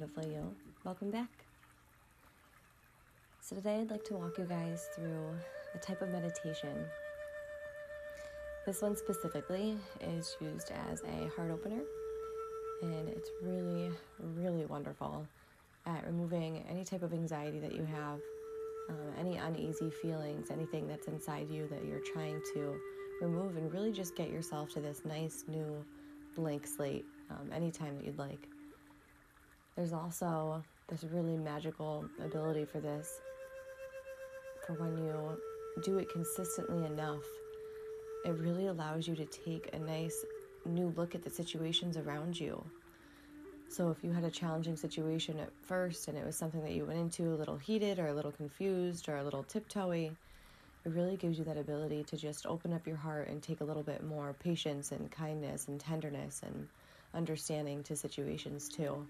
beautiful you. Welcome back. So, today I'd like to walk you guys through a type of meditation. This one specifically is used as a heart opener, and it's really, really wonderful at removing any type of anxiety that you have, um, any uneasy feelings, anything that's inside you that you're trying to remove, and really just get yourself to this nice new blank slate um, anytime that you'd like. There's also this really magical ability for this for when you do it consistently enough, it really allows you to take a nice new look at the situations around you. So, if you had a challenging situation at first and it was something that you went into a little heated or a little confused or a little tiptoey, it really gives you that ability to just open up your heart and take a little bit more patience and kindness and tenderness and understanding to situations too.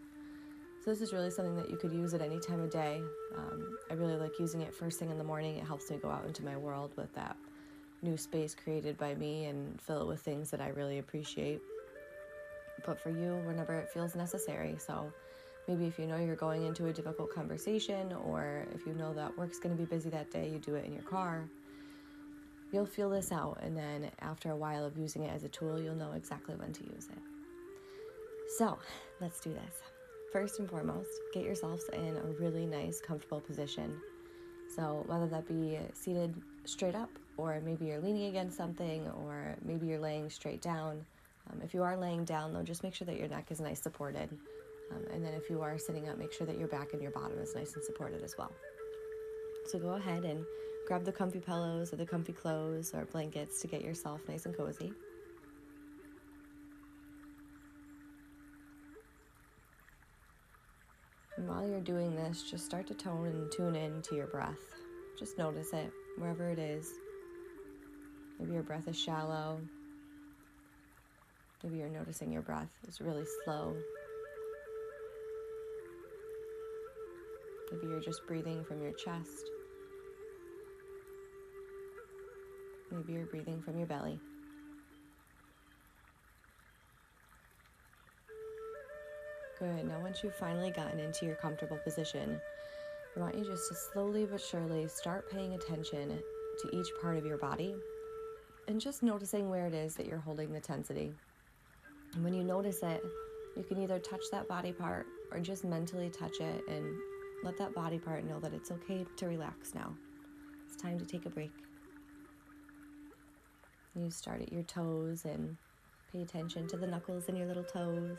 So this is really something that you could use at any time of day. Um, I really like using it first thing in the morning. It helps me go out into my world with that new space created by me and fill it with things that I really appreciate. But for you, whenever it feels necessary. So maybe if you know you're going into a difficult conversation or if you know that work's going to be busy that day, you do it in your car. You'll feel this out, and then after a while of using it as a tool, you'll know exactly when to use it. So, let's do this. First and foremost, get yourselves in a really nice, comfortable position. So, whether that be seated straight up, or maybe you're leaning against something, or maybe you're laying straight down. Um, if you are laying down, though, just make sure that your neck is nice supported. Um, and then if you are sitting up, make sure that your back and your bottom is nice and supported as well. So, go ahead and grab the comfy pillows or the comfy clothes or blankets to get yourself nice and cozy. And while you're doing this, just start to tone and tune in to your breath. Just notice it wherever it is. Maybe your breath is shallow. Maybe you're noticing your breath is really slow. Maybe you're just breathing from your chest. Maybe you're breathing from your belly. Good. Now, once you've finally gotten into your comfortable position, I want you just to slowly but surely start paying attention to each part of your body and just noticing where it is that you're holding the tensity. And when you notice it, you can either touch that body part or just mentally touch it and let that body part know that it's okay to relax now. It's time to take a break. You start at your toes and pay attention to the knuckles in your little toes.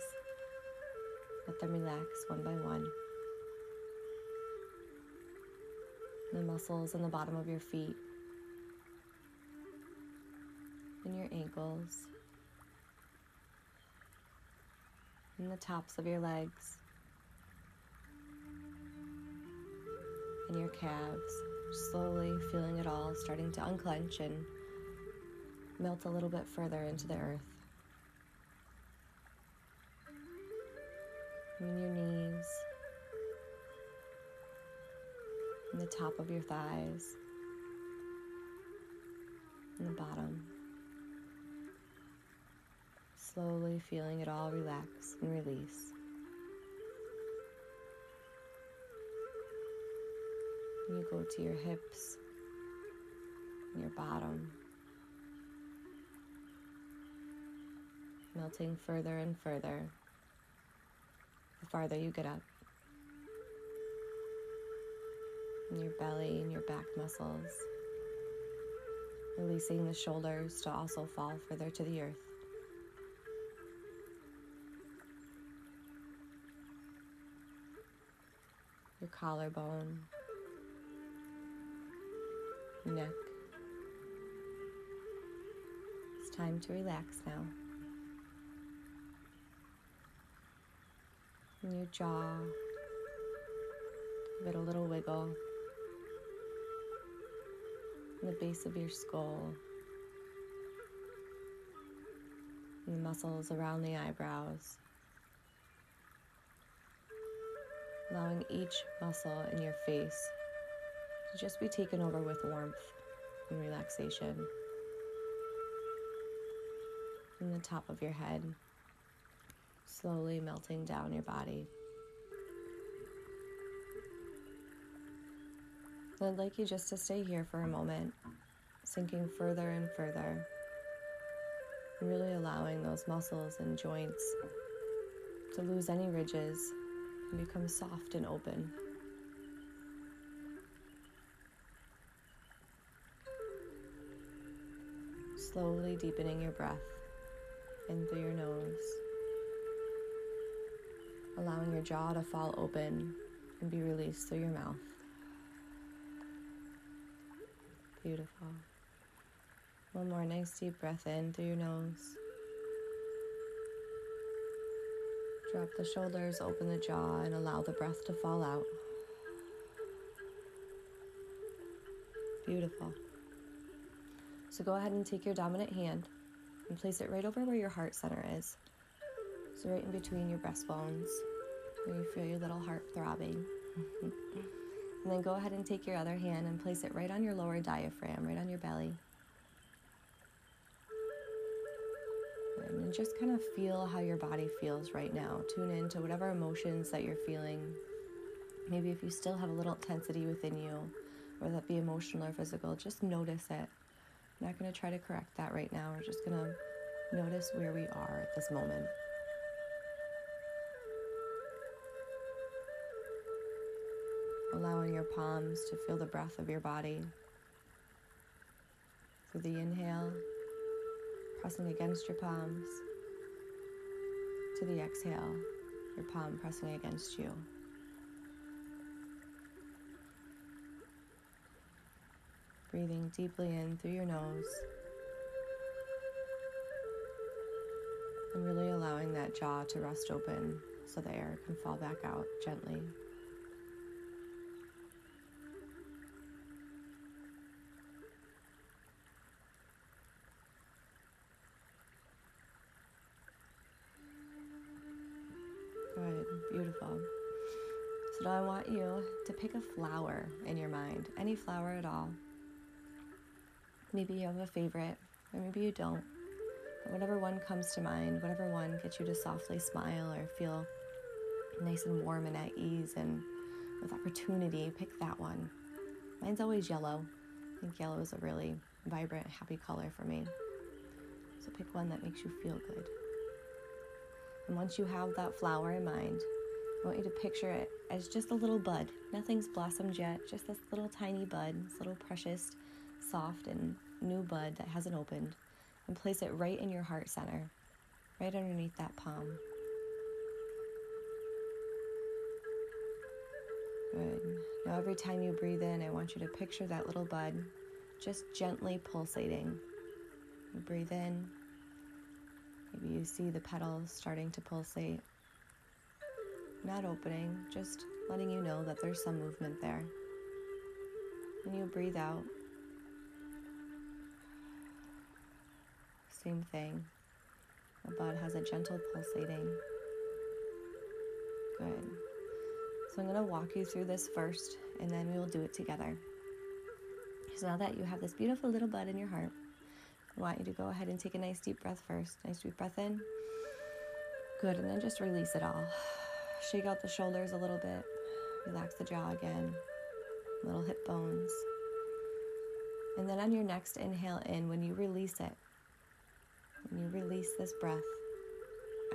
Let them relax one by one. The muscles in the bottom of your feet and your ankles and the tops of your legs and your calves. Slowly feeling it all starting to unclench and melt a little bit further into the earth. In your knees, and the top of your thighs, and the bottom. Slowly feeling it all relax and release. And you go to your hips and your bottom, melting further and further the farther you get up. And your belly and your back muscles. Releasing the shoulders to also fall further to the earth. Your collarbone, neck. It's time to relax now. Your jaw. Give it a little wiggle. The base of your skull. The muscles around the eyebrows. allowing each muscle in your face to just be taken over with warmth and relaxation. In the top of your head, slowly melting down your body. I'd like you just to stay here for a moment, sinking further and further, really allowing those muscles and joints to lose any ridges and become soft and open. Slowly deepening your breath in through your nose, allowing your jaw to fall open and be released through your mouth. Beautiful. One more nice deep breath in through your nose. Drop the shoulders, open the jaw, and allow the breath to fall out. Beautiful. So go ahead and take your dominant hand and place it right over where your heart center is. So, right in between your breastbones, where you feel your little heart throbbing. And then go ahead and take your other hand and place it right on your lower diaphragm, right on your belly. And just kind of feel how your body feels right now. Tune in to whatever emotions that you're feeling. Maybe if you still have a little intensity within you, whether that be emotional or physical, just notice it. I'm not going to try to correct that right now. We're just going to notice where we are at this moment. Allowing your palms to feel the breath of your body. Through the inhale, pressing against your palms. To the exhale, your palm pressing against you. Breathing deeply in through your nose. And really allowing that jaw to rest open so the air can fall back out gently. To pick a flower in your mind, any flower at all. Maybe you have a favorite, or maybe you don't. But whatever one comes to mind, whatever one gets you to softly smile or feel nice and warm and at ease and with opportunity, pick that one. Mine's always yellow. I think yellow is a really vibrant, happy color for me. So pick one that makes you feel good. And once you have that flower in mind, I want you to picture it as just a little bud. Nothing's blossomed yet, just this little tiny bud, this little precious, soft, and new bud that hasn't opened. And place it right in your heart center, right underneath that palm. Good. Now, every time you breathe in, I want you to picture that little bud just gently pulsating. You breathe in, maybe you see the petals starting to pulsate not opening, just letting you know that there's some movement there. And you breathe out. Same thing. The bud has a gentle pulsating. Good. So I'm going to walk you through this first, and then we will do it together. So now that you have this beautiful little bud in your heart, I want you to go ahead and take a nice deep breath first. Nice deep breath in. Good, and then just release it all. Shake out the shoulders a little bit. Relax the jaw again. Little hip bones. And then on your next inhale in, when you release it, when you release this breath,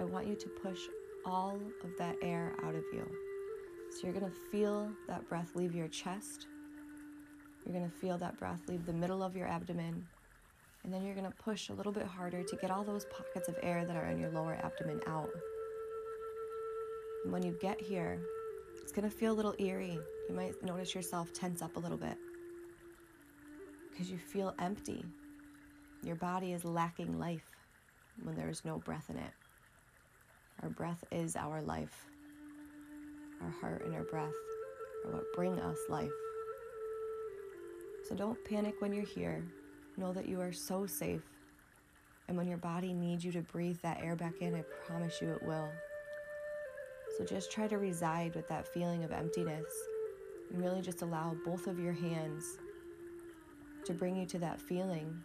I want you to push all of that air out of you. So you're going to feel that breath leave your chest. You're going to feel that breath leave the middle of your abdomen. And then you're going to push a little bit harder to get all those pockets of air that are in your lower abdomen out. When you get here, it's going to feel a little eerie. You might notice yourself tense up a little bit because you feel empty. Your body is lacking life when there is no breath in it. Our breath is our life. Our heart and our breath are what bring us life. So don't panic when you're here. Know that you are so safe. And when your body needs you to breathe that air back in, I promise you it will. So just try to reside with that feeling of emptiness and really just allow both of your hands to bring you to that feeling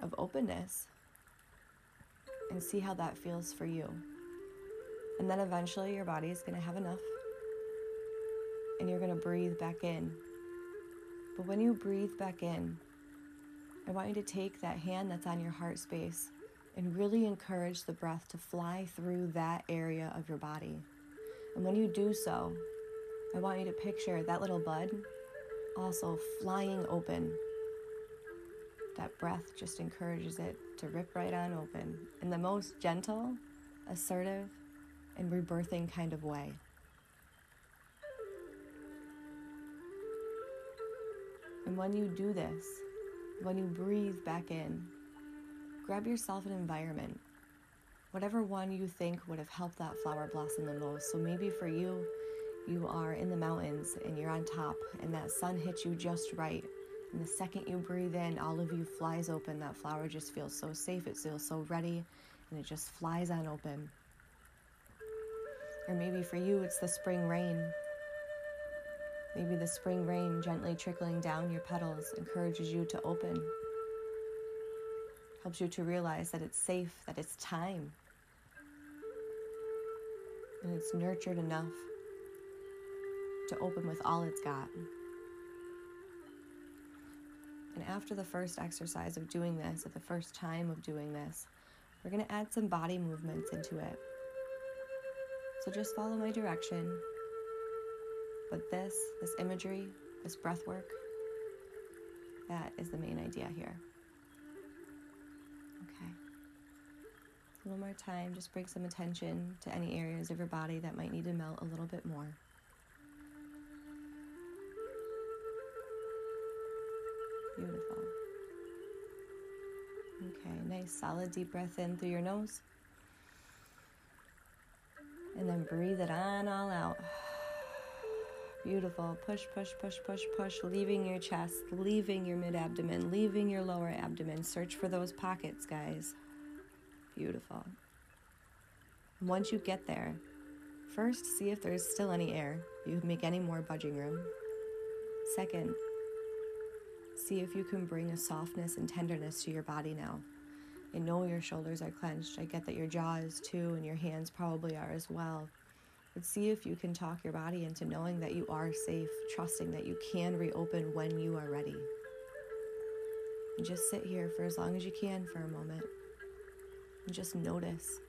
of openness and see how that feels for you. And then eventually your body is going to have enough and you're going to breathe back in. But when you breathe back in, I want you to take that hand that's on your heart space and really encourage the breath to fly through that area of your body. And when you do so, I want you to picture that little bud also flying open. That breath just encourages it to rip right on open in the most gentle, assertive, and rebirthing kind of way. And when you do this, when you breathe back in, grab yourself an environment, whatever one you think would have helped that flower blossom the most. So maybe for you, you are in the mountains and you're on top, and that sun hits you just right. And the second you breathe in, all of you flies open. That flower just feels so safe, it feels so ready, and it just flies on open. Or maybe for you, it's the spring rain. Maybe the spring rain gently trickling down your petals encourages you to open, helps you to realize that it's safe, that it's time, and it's nurtured enough to open with all it's got. And after the first exercise of doing this, at the first time of doing this, we're going to add some body movements into it. So just follow my direction. But this, this imagery, this breath work, that is the main idea here. One more time, just bring some attention to any areas of your body that might need to melt a little bit more. Beautiful. Okay, nice solid deep breath in through your nose. And then breathe it on all out. Beautiful. Push, push, push, push, push, leaving your chest, leaving your mid abdomen, leaving your lower abdomen. Search for those pockets, guys. Beautiful. Once you get there, first see if there's still any air. You can make any more budging room. Second, see if you can bring a softness and tenderness to your body now. I know your shoulders are clenched. I get that your jaw is too, and your hands probably are as well. But see if you can talk your body into knowing that you are safe, trusting that you can reopen when you are ready. And just sit here for as long as you can for a moment and just notice.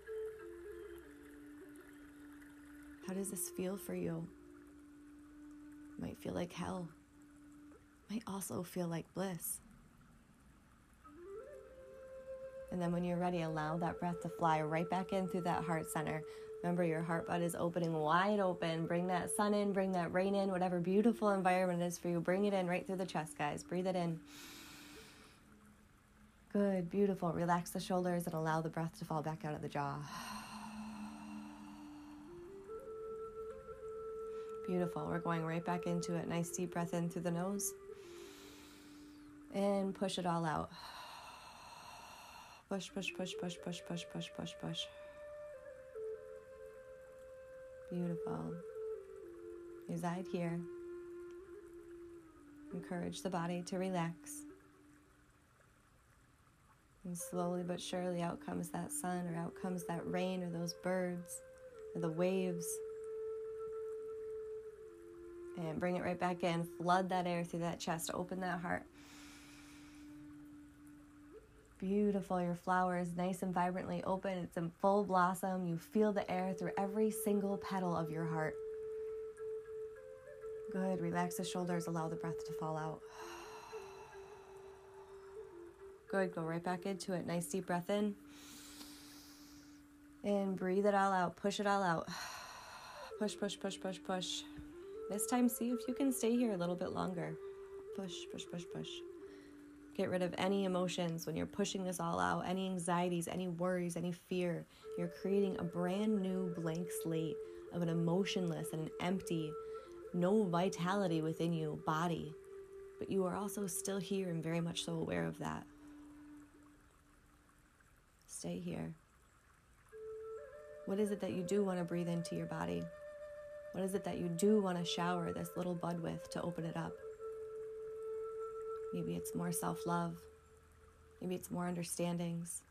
How does this feel for you? It might feel like hell. It might also feel like bliss. And then when you're ready, allow that breath to fly right back in through that heart center. Remember, your heart bud is opening wide open. Bring that sun in, bring that rain in, whatever beautiful environment is for you. Bring it in right through the chest, guys. Breathe it in. Good, beautiful. Relax the shoulders and allow the breath to fall back out of the jaw. Beautiful. We're going right back into it. Nice deep breath in through the nose. And push it all out. Push, push, push, push, push, push, push, push, push. Beautiful. Reside here. Encourage the body to relax. And slowly but surely out comes that sun, or out comes that rain, or those birds, or the waves. And bring it right back in. Flood that air through that chest. Open that heart. Beautiful. Your flower is nice and vibrantly open. It's in full blossom. You feel the air through every single petal of your heart. Good. Relax the shoulders. Allow the breath to fall out. Good. Go right back into it. Nice deep breath in. And breathe it all out. Push it all out. Push, push, push, push, push. This time, see if you can stay here a little bit longer. Push, push, push, push. Get rid of any emotions when you're pushing this all out, any anxieties, any worries, any fear. You're creating a brand new blank slate of an emotionless and an empty, no vitality within you body. But you are also still here and very much so aware of that. Stay here. What is it that you do want to breathe into your body? What is it that you do want to shower this little bud with to open it up? Maybe it's more self love. Maybe it's more understandings.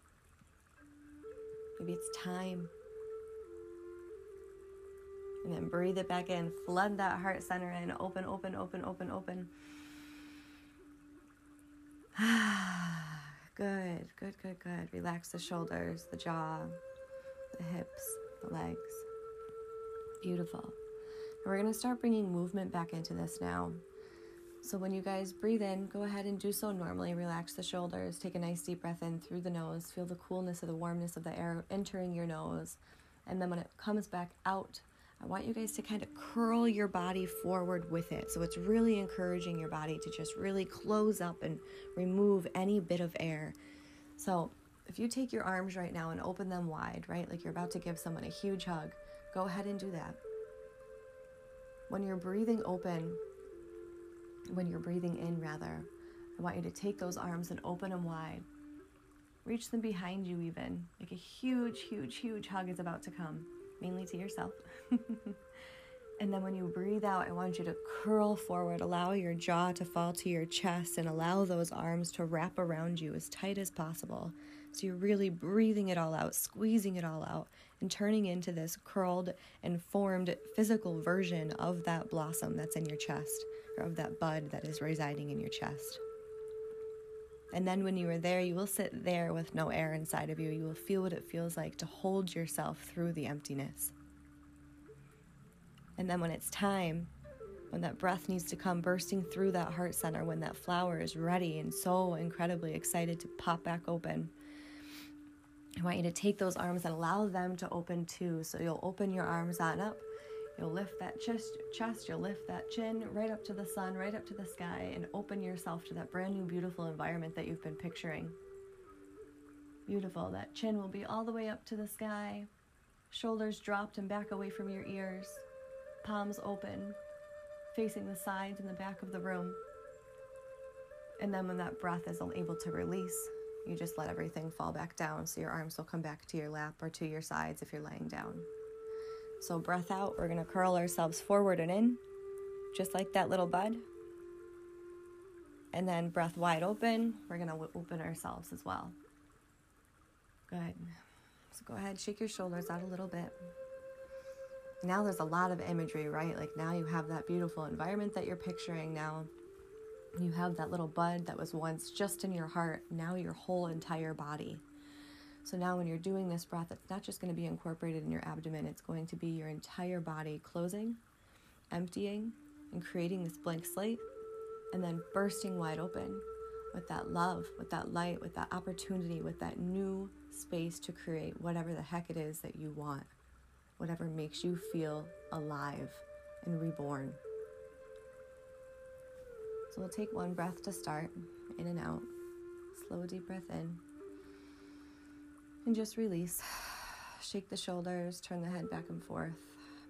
Maybe it's time. And then breathe it back in. Flood that heart center in. Open, open, open, open, open. Ah. Good, good, good, good. Relax the shoulders, the jaw, the hips, the legs. Beautiful. And we're going to start bringing movement back into this now. So when you guys breathe in, go ahead and do so normally. Relax the shoulders. Take a nice deep breath in through the nose. Feel the coolness of the warmness of the air entering your nose. And then when it comes back out, I want you guys to kind of curl your body forward with it. So it's really encouraging your body to just really close up and remove any bit of air. So if you take your arms right now and open them wide, right, like you're about to give someone a huge hug, go ahead and do that. When you're breathing open, when you're breathing in, rather, I want you to take those arms and open them wide. Reach them behind you, even. Like a huge, huge, huge hug is about to come, mainly to yourself. and then when you breathe out, I want you to curl forward, allow your jaw to fall to your chest, and allow those arms to wrap around you as tight as possible. So you're really breathing it all out, squeezing it all out, and turning into this curled and formed physical version of that blossom that's in your chest or of that bud that is residing in your chest. And then when you are there, you will sit there with no air inside of you. You will feel what it feels like to hold yourself through the emptiness. And then when it's time, when that breath needs to come bursting through that heart center, when that flower is ready and so incredibly excited to pop back open, I want you to take those arms and allow them to open too. So you'll open your arms on up You'll lift that chest, chest, you'll lift that chin right up to the sun, right up to the sky, and open yourself to that brand new, beautiful environment that you've been picturing. Beautiful. That chin will be all the way up to the sky, shoulders dropped and back away from your ears, palms open, facing the sides and the back of the room. And then when that breath is able to release, you just let everything fall back down so your arms will come back to your lap or to your sides if you're laying down. So, breath out, we're to curl ourselves forward and in, just like that little bud. And then, breath wide open, we're going to open ourselves as well. Good. So, go ahead, shake your shoulders out a little bit. Now, there's a lot of imagery, right? Like, now you have that beautiful environment that you're picturing. Now, you have that little bud that was once just in your heart, now your whole entire body. So now, when you're doing this breath, it's not just going to be incorporated in your abdomen, it's going to be your entire body closing, emptying, and creating this blank slate, and then bursting wide open with that love, with that light, with that opportunity, with that new space to create whatever the heck it is that you want, whatever makes you feel alive and reborn. So we'll take one breath to start, in and out. Slow, deep breath in. And just release. Shake the shoulders, turn the head back and forth.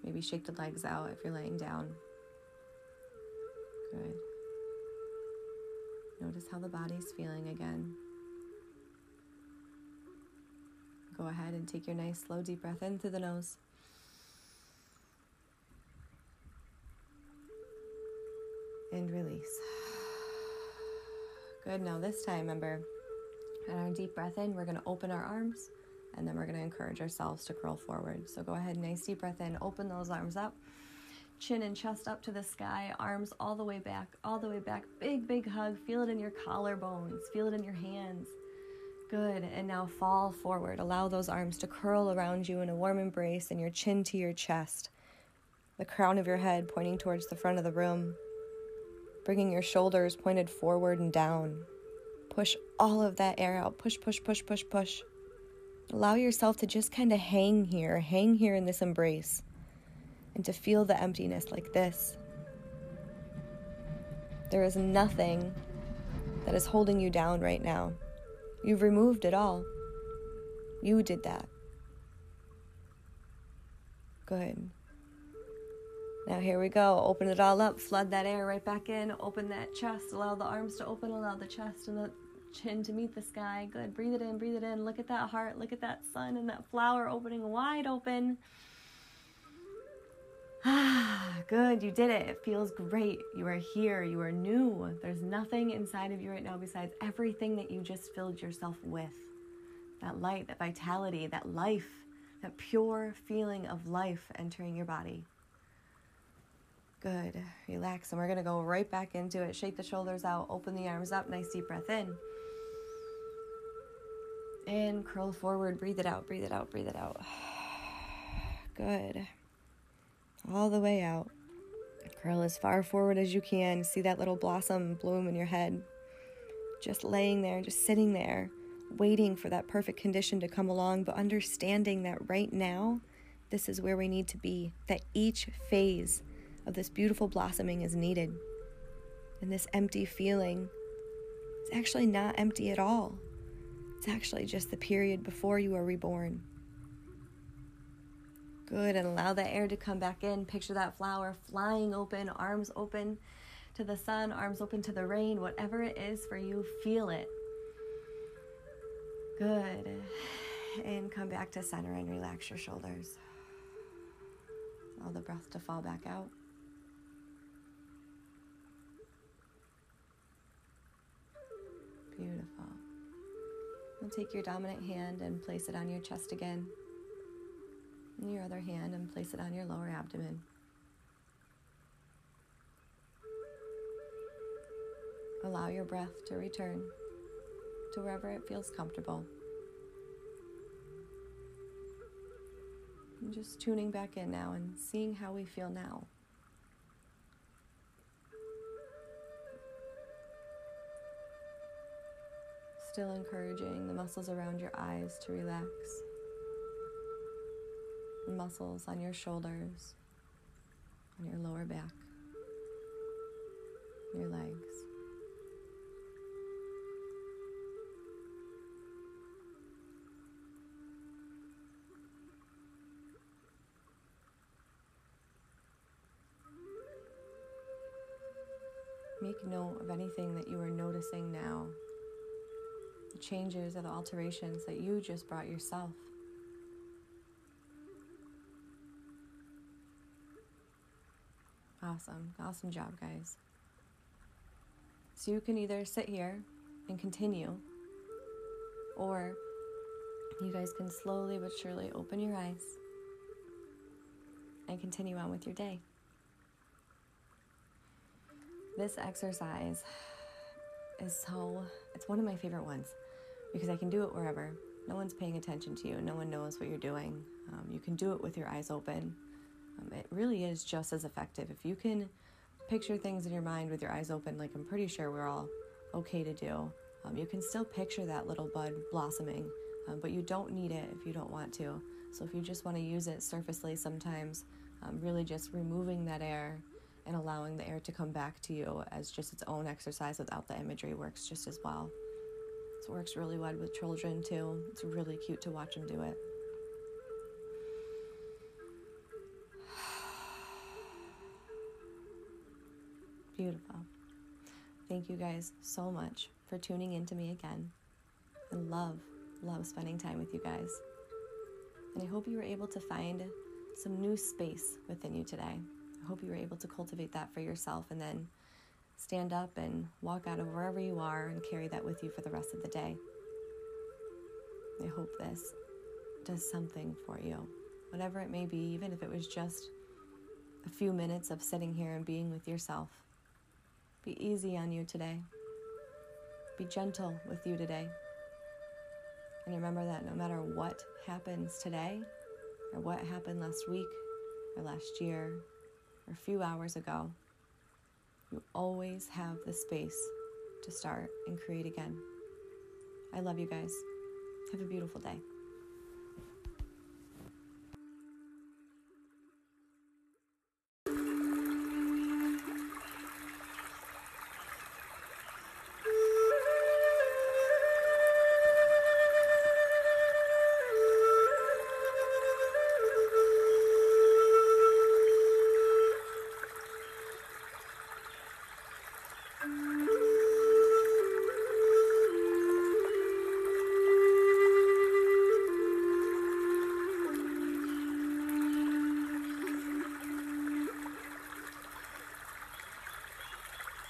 Maybe shake the legs out if you're laying down. Good. Notice how the body's feeling again. Go ahead and take your nice, slow, deep breath in through the nose. And release. Good. Now, this time, remember, and our deep breath in, we're going to open our arms and then we're going to encourage ourselves to curl forward. So go ahead, nice deep breath in, open those arms up, chin and chest up to the sky, arms all the way back, all the way back. Big, big hug. Feel it in your collarbones, feel it in your hands. Good. And now fall forward. Allow those arms to curl around you in a warm embrace and your chin to your chest, the crown of your head pointing towards the front of the room, bringing your shoulders pointed forward and down. Push all of that air out. Push, push, push, push, push. Allow yourself to just kind of hang here, hang here in this embrace, and to feel the emptiness like this. There is nothing that is holding you down right now. You've removed it all. You did that. Good. Now, here we go. Open it all up, flood that air right back in, open that chest, allow the arms to open, allow the chest and the chin to meet the sky. Good. Breathe it in, breathe it in. Look at that heart. Look at that sun and that flower opening wide open. Ah, good. You did it. It feels great. You are here. You are new. There's nothing inside of you right now besides everything that you just filled yourself with that light, that vitality, that life, that pure feeling of life entering your body. Good. Relax. And we're going to go right back into it. Shake the shoulders out. Open the arms up. Nice deep breath in. And curl forward. Breathe it out. Breathe it out. Breathe it out. Good. All the way out. Curl as far forward as you can. See that little blossom bloom in your head. Just laying there, just sitting there, waiting for that perfect condition to come along, but understanding that right now, this is where we need to be. That each phase of this beautiful blossoming is needed. And this empty feeling is actually not empty at all. It's actually just the period before you are reborn. Good, and allow that air to come back in. Picture that flower flying open, arms open to the sun, arms open to the rain, whatever it is for you, feel it. Good. And come back to center and relax your shoulders. Allow the breath to fall back out. Beautiful. Take your dominant hand and place it on your chest again. And your other hand and place it on your lower abdomen. Allow your breath to return to wherever it feels comfortable. And just tuning back in now and seeing how we feel now. Still encouraging the muscles around your eyes to relax, the muscles on your shoulders, on your lower back, your legs. Make note of anything that you are noticing now changes or the alterations that you just brought yourself. Awesome. Awesome job, guys. So you can either sit here and continue, or you guys can slowly but surely open your eyes and continue on with your day. This exercise is so, it's one of my favorite ones because I can do it wherever. No one's paying attention to you, no one knows what you're doing. Um, you can do it with your eyes open. Um, it really is just as effective. If you can picture things in your mind with your eyes open, like I'm pretty sure we're all okay to do, um, you can still picture that little bud blossoming, um, but you don't need it if you don't want to. So if you just want to use it surfacely sometimes, um, really just removing that air and allowing the air to come back to you as just its own exercise without the imagery works just as well. This works really well with children too. It's really cute to watch them do it. Beautiful. Thank you guys so much for tuning in to me again. I love, love spending time with you guys. And I hope you were able to find some new space within you today. I hope you were able to cultivate that for yourself and then stand up and walk out of wherever you are and carry that with you for the rest of the day. I hope this does something for you, whatever it may be, even if it was just a few minutes of sitting here and being with yourself. Be easy on you today. Be gentle with you today. And remember that no matter what happens today, or what happened last week, or last year, or a few hours ago, you always have the space to start and create again. I love you guys. Have a beautiful day.